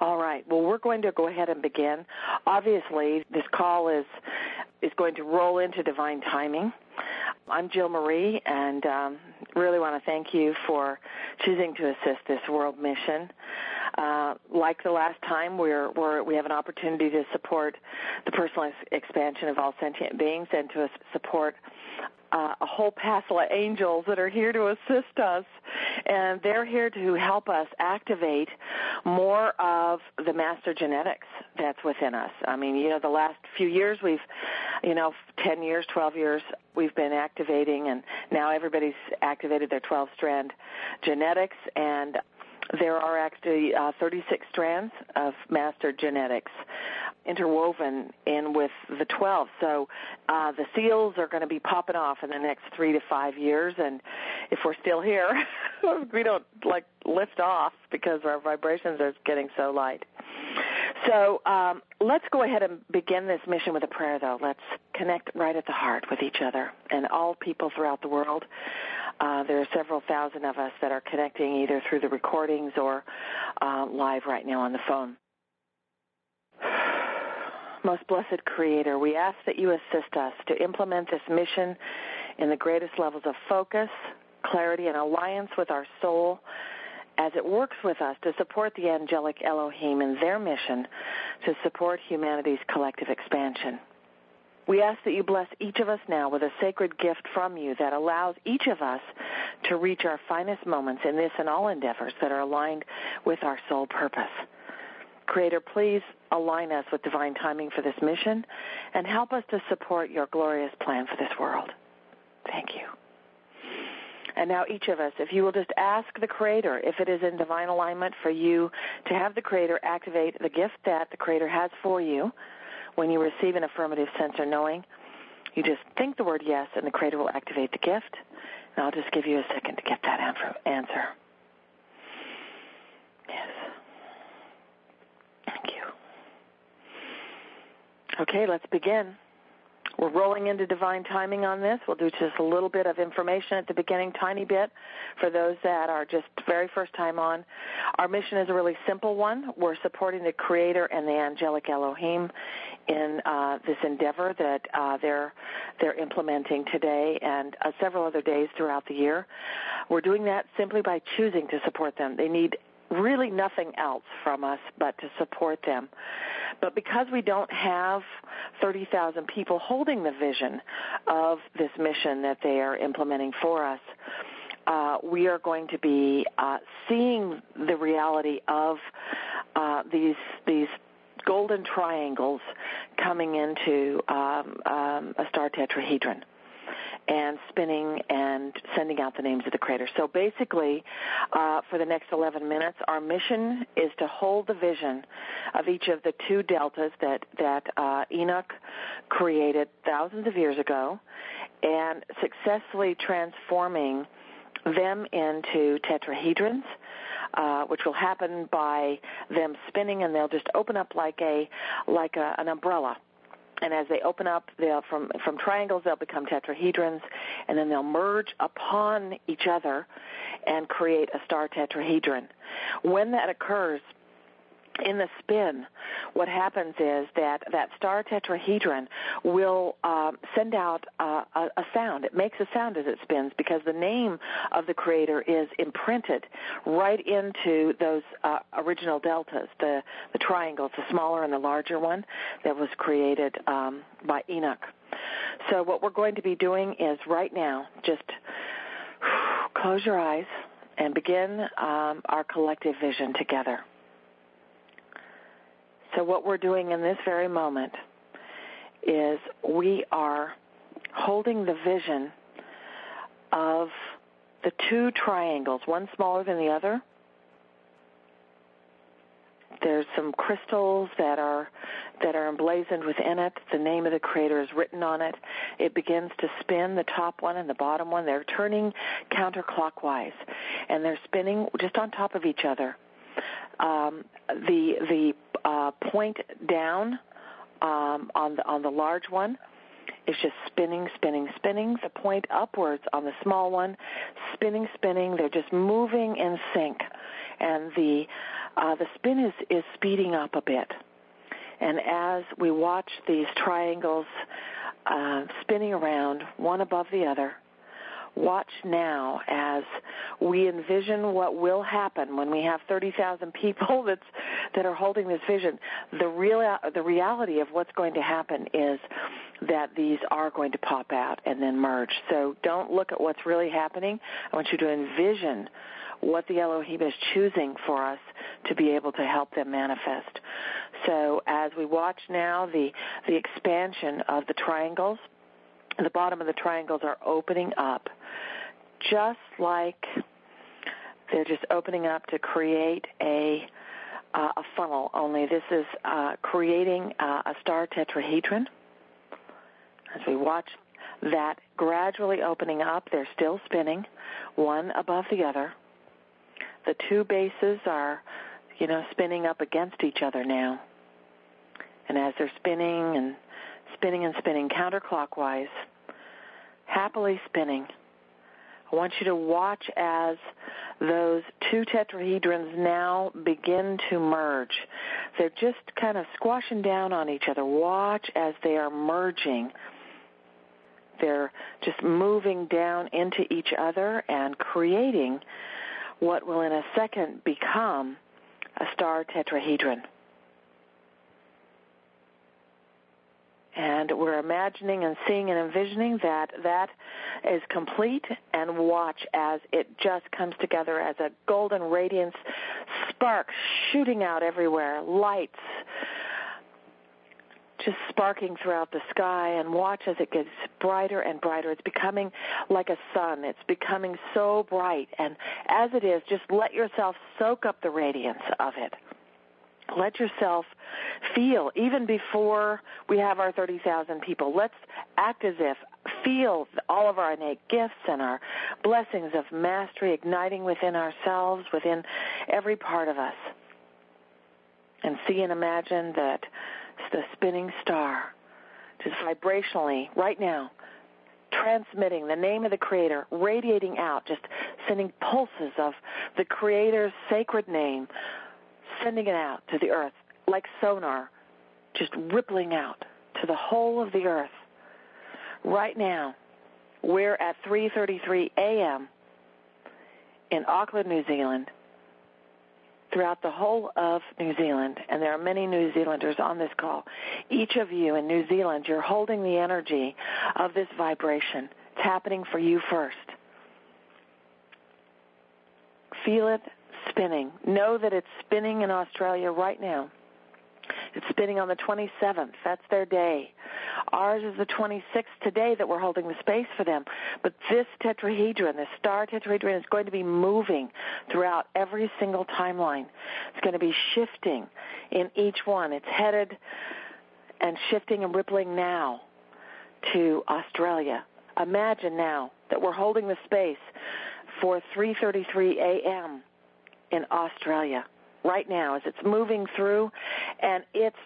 All right. Well, we're going to go ahead and begin. Obviously, this call is is going to roll into divine timing. I'm Jill Marie, and um, really want to thank you for choosing to assist this world mission. Uh, like the last time, we're, we're, we have an opportunity to support the personal expansion of all sentient beings and to support uh, a whole passel of angels that are here to assist us, and they're here to help us activate more of the master genetics that's within us. I mean, you know, the last few years we've, you know, 10 years, 12 years, we've been activating, and now everybody's activated their 12 strand genetics, and there are actually uh, 36 strands of master genetics interwoven in with the 12. So uh, the seals are going to be popping off in the next three to five years, and if we're still here, we don't like lift off because our vibrations are getting so light. So um, let's go ahead and begin this mission with a prayer, though. Let's connect right at the heart with each other and all people throughout the world. Uh, there are several thousand of us that are connecting either through the recordings or uh, live right now on the phone. Most blessed Creator, we ask that you assist us to implement this mission in the greatest levels of focus, clarity, and alliance with our soul as it works with us to support the angelic Elohim in their mission to support humanity's collective expansion. We ask that you bless each of us now with a sacred gift from you that allows each of us to reach our finest moments in this and all endeavors that are aligned with our soul purpose. Creator, please align us with divine timing for this mission and help us to support your glorious plan for this world. Thank you. And now each of us, if you will just ask the Creator if it is in divine alignment for you to have the Creator activate the gift that the Creator has for you, when you receive an affirmative sense or knowing, you just think the word yes, and the Creator will activate the gift. And I'll just give you a second to get that answer. Yes. Thank you. Okay, let's begin. We're rolling into divine timing on this. We'll do just a little bit of information at the beginning, tiny bit, for those that are just very first time on. Our mission is a really simple one. We're supporting the Creator and the angelic Elohim in uh, this endeavor that uh, they're they're implementing today and uh, several other days throughout the year. We're doing that simply by choosing to support them. They need really nothing else from us but to support them. But because we don't have 30,000 people holding the vision of this mission that they are implementing for us, uh, we are going to be uh, seeing the reality of uh, these these golden triangles coming into um, um, a star tetrahedron and spinning and sending out the names of the creators. So basically, uh, for the next 11 minutes, our mission is to hold the vision of each of the two deltas that that uh, Enoch created thousands of years ago, and successfully transforming them into tetrahedrons. Uh, which will happen by them spinning, and they'll just open up like a like a, an umbrella and as they open up, they'll from from triangles they'll become tetrahedrons, and then they'll merge upon each other and create a star tetrahedron. When that occurs, in the spin, what happens is that that star tetrahedron will um, send out uh, a, a, sound. It makes a sound as it spins because the name of the creator is imprinted right into those uh, original deltas, the the triangles, the smaller and the larger one that was created um, by Enoch. So what we're going to be doing is right now, just close your eyes and begin um, our collective vision together. So, what we're doing in this very moment is we are holding the vision of the two triangles, one smaller than the other. There's some crystals that are that are emblazoned within it. The name of the creator is written on it. It begins to spin the top one and the bottom one. They're turning counterclockwise, and they're spinning just on top of each other. Um, the the uh, point down um, on the on the large one is just spinning, spinning, spinning. The point upwards on the small one, spinning, spinning. They're just moving in sync, and the uh, the spin is, is speeding up a bit. And as we watch these triangles uh, spinning around, one above the other, watch now as we envision what will happen when we have 30,000 people that's, that are holding this vision. The real, the reality of what's going to happen is that these are going to pop out and then merge. So don't look at what's really happening. I want you to envision what the Elohim is choosing for us to be able to help them manifest. So as we watch now the, the expansion of the triangles, the bottom of the triangles are opening up just like they're just opening up to create a uh, a funnel. Only this is uh, creating uh, a star tetrahedron. As we watch that gradually opening up, they're still spinning, one above the other. The two bases are, you know, spinning up against each other now. And as they're spinning and spinning and spinning counterclockwise, happily spinning, I want you to watch as those two tetrahedrons now begin to merge. They're just kind of squashing down on each other. Watch as they are merging. They're just moving down into each other and creating what will in a second become a star tetrahedron. And we're imagining and seeing and envisioning that that is complete and watch as it just comes together as a golden radiance, sparks shooting out everywhere, lights just sparking throughout the sky and watch as it gets brighter and brighter. It's becoming like a sun. It's becoming so bright. And as it is, just let yourself soak up the radiance of it let yourself feel, even before we have our 30,000 people, let's act as if, feel all of our innate gifts and our blessings of mastery igniting within ourselves, within every part of us. And see and imagine that the spinning star, just vibrationally, right now, transmitting the name of the Creator, radiating out, just sending pulses of the Creator's sacred name sending it out to the earth like sonar, just rippling out to the whole of the earth. Right now, we're at 3:33 a.m. in Auckland, New Zealand. Throughout the whole of New Zealand, and there are many New Zealanders on this call. Each of you in New Zealand, you're holding the energy of this vibration. It's happening for you first. Feel it, spinning. Know that it's spinning in Australia right now. It's spinning on the 27th. That's their day. Ours is the 26th today that we're holding the space for them. But this tetrahedron, this star tetrahedron, is going to be moving throughout every single timeline. It's going to be shifting in each one. It's headed and shifting and rippling now to Australia. Imagine now that we're holding the space for 3:33 a.m in Australia right now as it's moving through and its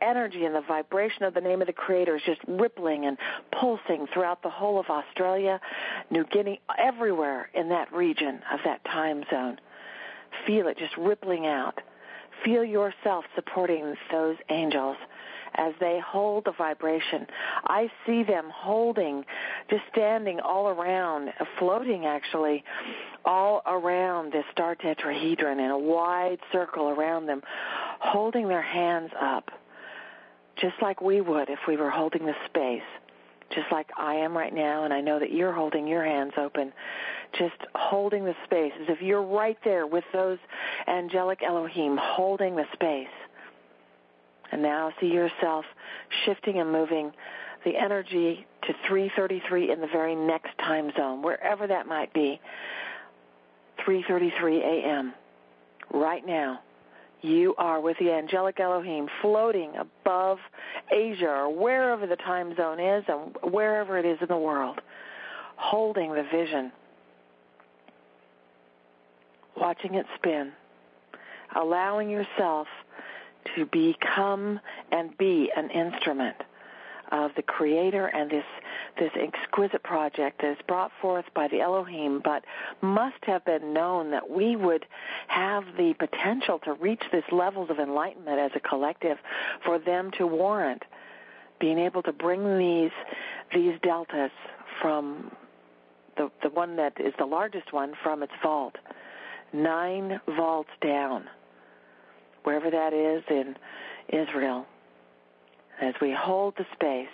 energy and the vibration of the name of the creator is just rippling and pulsing throughout the whole of Australia, New Guinea, everywhere in that region of that time zone. Feel it just rippling out. Feel yourself supporting those angels as they hold the vibration. I see them holding, just standing all around, floating actually, all around this star tetrahedron in a wide circle around them, holding their hands up, just like we would if we were holding the space just like I am right now, and I know that you're holding your hands open, just holding the space as if you're right there with those angelic Elohim holding the space. And now see yourself shifting and moving the energy to 333 in the very next time zone, wherever that might be. 3:33 a.m. Right now, you are with the angelic Elohim floating above Asia or wherever the time zone is and wherever it is in the world, holding the vision, watching it spin, allowing yourself to become and be an instrument of the creator and this this exquisite project that is brought forth by the Elohim, but must have been known that we would have the potential to reach this levels of enlightenment as a collective for them to warrant being able to bring these these deltas from the the one that is the largest one from its vault, nine vaults down, wherever that is in Israel. As we hold the space,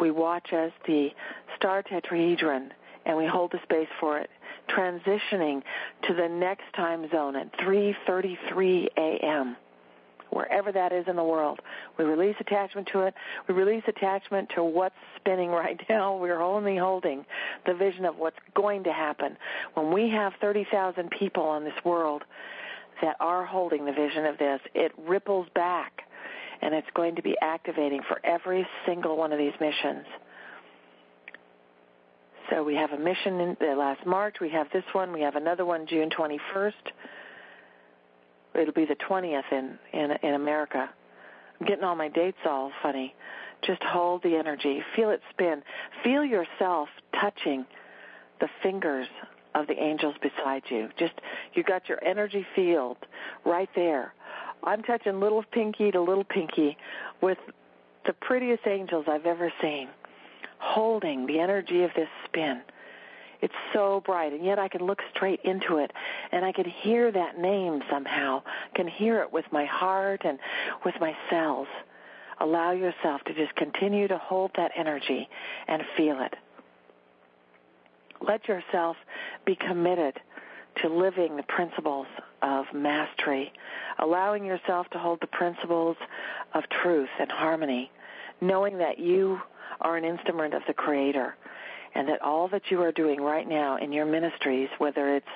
we watch as the star tetrahedron, and we hold the space for it, transitioning to the next time zone at 3:33 a.m wherever that is in the world. We release attachment to it. We release attachment to what's spinning right now. We're only holding the vision of what's going to happen. When we have 30,000 people on this world that are holding the vision of this, it ripples back and it's going to be activating for every single one of these missions. So we have a mission in the last March. We have this one. We have another one June 21st it'll be the 20th in, in, in America. I'm getting all my dates all funny. Just hold the energy. Feel it spin. Feel yourself touching the fingers of the angels beside you. Just, you got your energy field right there. I'm touching little pinky to little pinky with the prettiest angels I've ever seen, holding the energy of this spin. It's so bright, and yet I can look straight into it, and I can hear that name somehow. Can hear it with my heart and with my cells. Allow yourself to just continue to hold that energy and feel it. Let yourself be committed to living the principles of mastery, allowing yourself to hold the principles of truth and harmony, knowing that you are an instrument of the Creator and that all that you are doing right now in your ministries, whether it's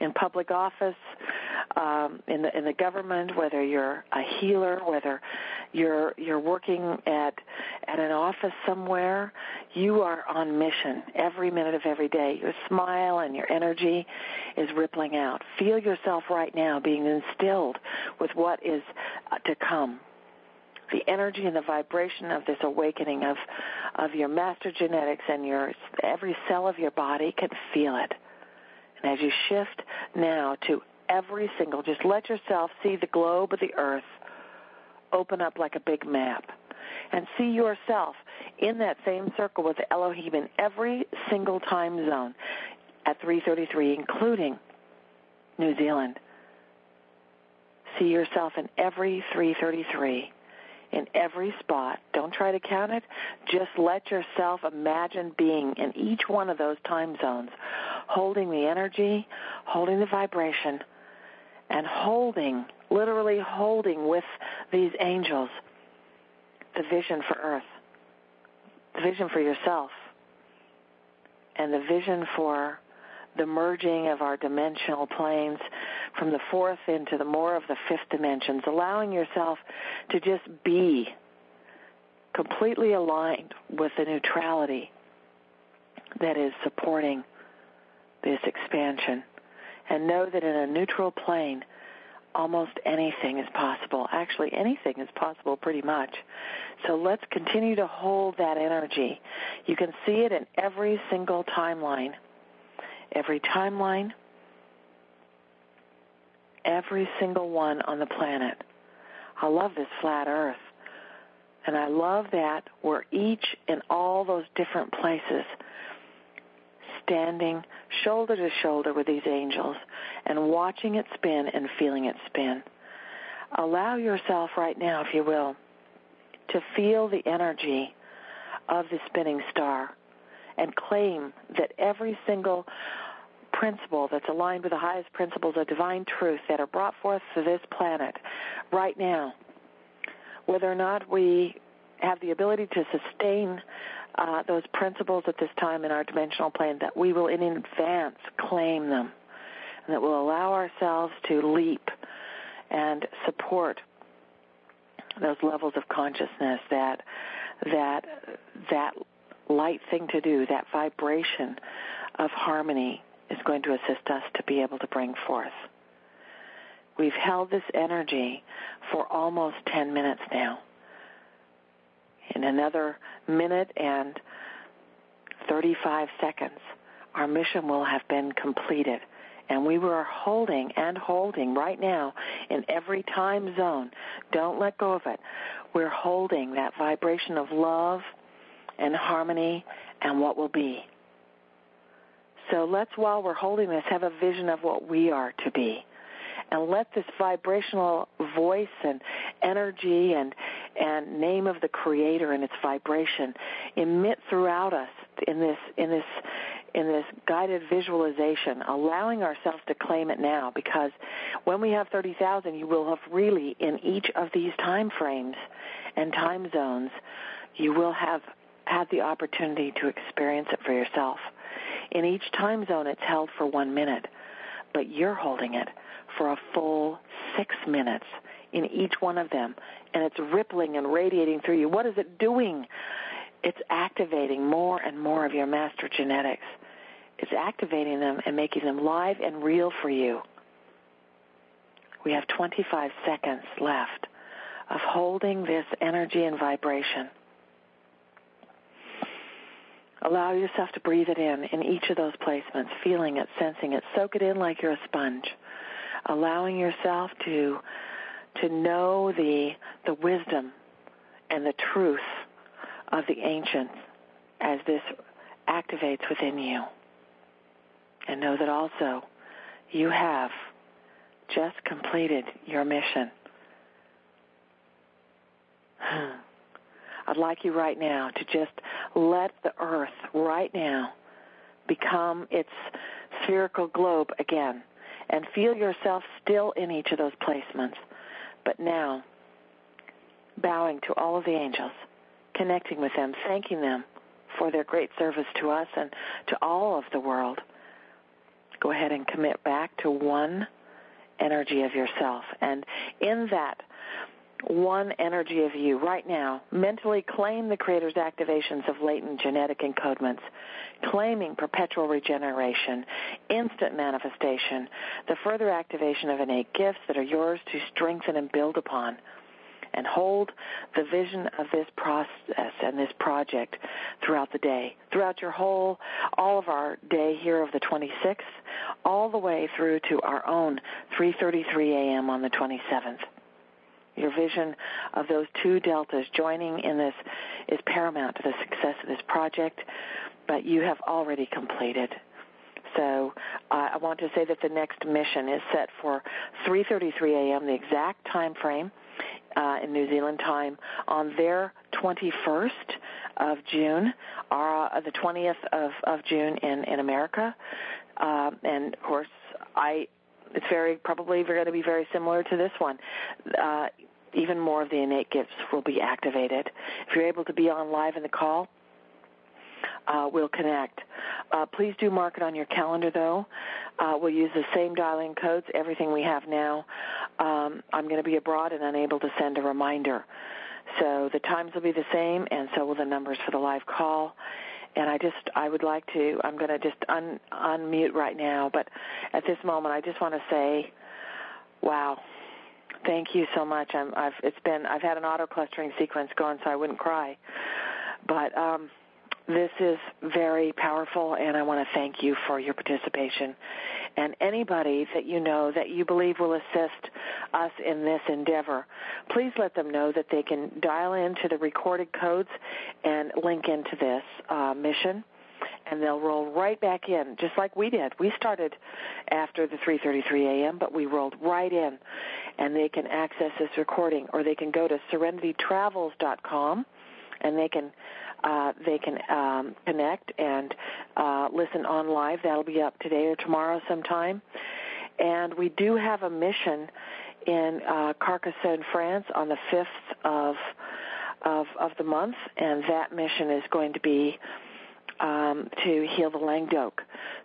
in public office, um, in the in the government, whether you're a healer, whether you're you're working at at an office somewhere, you are on mission every minute of every day. Your smile and your energy is rippling out. Feel yourself right now being instilled with what is uh, to come the energy and the vibration of this awakening of of your master genetics and your every cell of your body can feel it. And as you shift now to every single, just let yourself see the globe of the earth open up like a big map and see yourself in that same circle with Elohim in every single time zone at 333, including New Zealand. See yourself in every 333 in every spot. Don't try to count it. Just let yourself imagine being in each one of those time zones, holding the energy, holding the vibration, and holding, literally holding with these angels the vision for Earth, the vision for yourself, and the vision for the merging of our dimensional planes from the fourth into the more of the fifth dimensions, allowing yourself to just be completely aligned with the neutrality that is supporting this expansion. And know that in a neutral plane, almost anything is possible. Actually, anything is possible pretty much. So let's continue to hold that energy. You can see it in every single timeline. Every timeline, every single one on the planet. I love this flat earth. And I love that we're each in all those different places standing shoulder to shoulder with these angels and watching it spin and feeling it spin. Allow yourself right now, if you will, to feel the energy of the spinning star and claim that every single principle that's aligned with the highest principles of divine truth that are brought forth to this planet right now, whether or not we have the ability to sustain uh, those principles at this time in our dimensional plane, that we will in advance claim them, and that will allow ourselves to leap and support those levels of consciousness that that that light thing to do, that vibration of harmony is going to assist us to be able to bring forth. We've held this energy for almost 10 minutes now. In another minute and 35 seconds, our mission will have been completed. And we are holding and holding right now in every time zone. Don't let go of it. We're holding that vibration of love and harmony and what will be. So let's, while we're holding this, have a vision of what we are to be. And let this vibrational voice and energy and, and name of the Creator and its vibration emit throughout us in this, in this, in this guided visualization, allowing ourselves to claim it now because when we have 30,000, you will have really in each of these time frames and time zones, you will have had the opportunity to experience it for yourself. In each time zone, it's held for one minute, but you're holding it for a full six minutes in each one of them, and it's rippling and radiating through you. What is it doing? It's activating more and more of your master genetics. It's activating them and making them live and real for you. We have 25 seconds left of holding this energy and vibration. Allow yourself to breathe it in in each of those placements, feeling it, sensing it. Soak it in like you're a sponge. Allowing yourself to to know the the wisdom and the truth of the ancients as this activates within you. And know that also you have just completed your mission. I'd like you right now to just let the earth right now become its spherical globe again and feel yourself still in each of those placements. But now, bowing to all of the angels, connecting with them, thanking them for their great service to us and to all of the world. Go ahead and commit back to one energy of yourself. And in that one energy of you right now. Mentally claim the Creator's activations of latent genetic encodements, claiming perpetual regeneration, instant manifestation, the further activation of innate gifts that are yours to strengthen and build upon. And hold the vision of this process and this project throughout the day, throughout your whole, all of our day here of the 26th, all the way through to our own 3:33 a.m. on the 27th. Your vision of those two deltas joining in this is paramount to the success of this project, but you have already completed. So uh, I want to say that the next mission is set for 3:33 a.m. the exact time frame uh, in New Zealand time on their 21st of June, uh, the 20th of, of June in in America, uh, and of course I it's very probably going to be very similar to this one. Uh, even more of the innate gifts will be activated. If you're able to be on live in the call, uh, we'll connect. Uh, please do mark it on your calendar, though. Uh, we'll use the same dialing codes, everything we have now. Um, I'm going to be abroad and unable to send a reminder. So the times will be the same, and so will the numbers for the live call and I just I would like to I'm going to just un, unmute right now, but at this moment I just want to say, wow, thank you so much. I'm I've it's been I've had an auto clustering sequence going so I wouldn't cry, but um, this is very powerful, and I want to thank you for your participation. And anybody that you know that you believe will assist us in this endeavor, please let them know that they can dial into the recorded codes and link into this uh, mission and they'll roll right back in just like we did. We started after the 3:33 a.m., but we rolled right in and they can access this recording or they can go to serenitytravels.com and they can uh, they can um, connect and uh, listen on live. That'll be up today or tomorrow sometime. And we do have a mission in uh, Carcassonne, France, on the fifth of of of the month, and that mission is going to be um, to heal the Languedoc.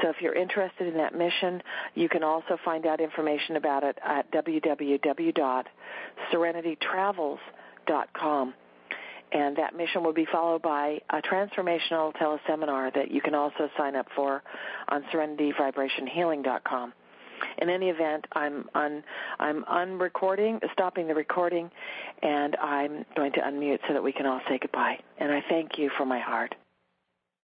So if you're interested in that mission, you can also find out information about it at www.serenitytravels.com. And that mission will be followed by a transformational teleseminar that you can also sign up for on serenityvibrationhealing.com. In any event, I'm un, I'm unrecording, stopping the recording, and I'm going to unmute so that we can all say goodbye. And I thank you from my heart.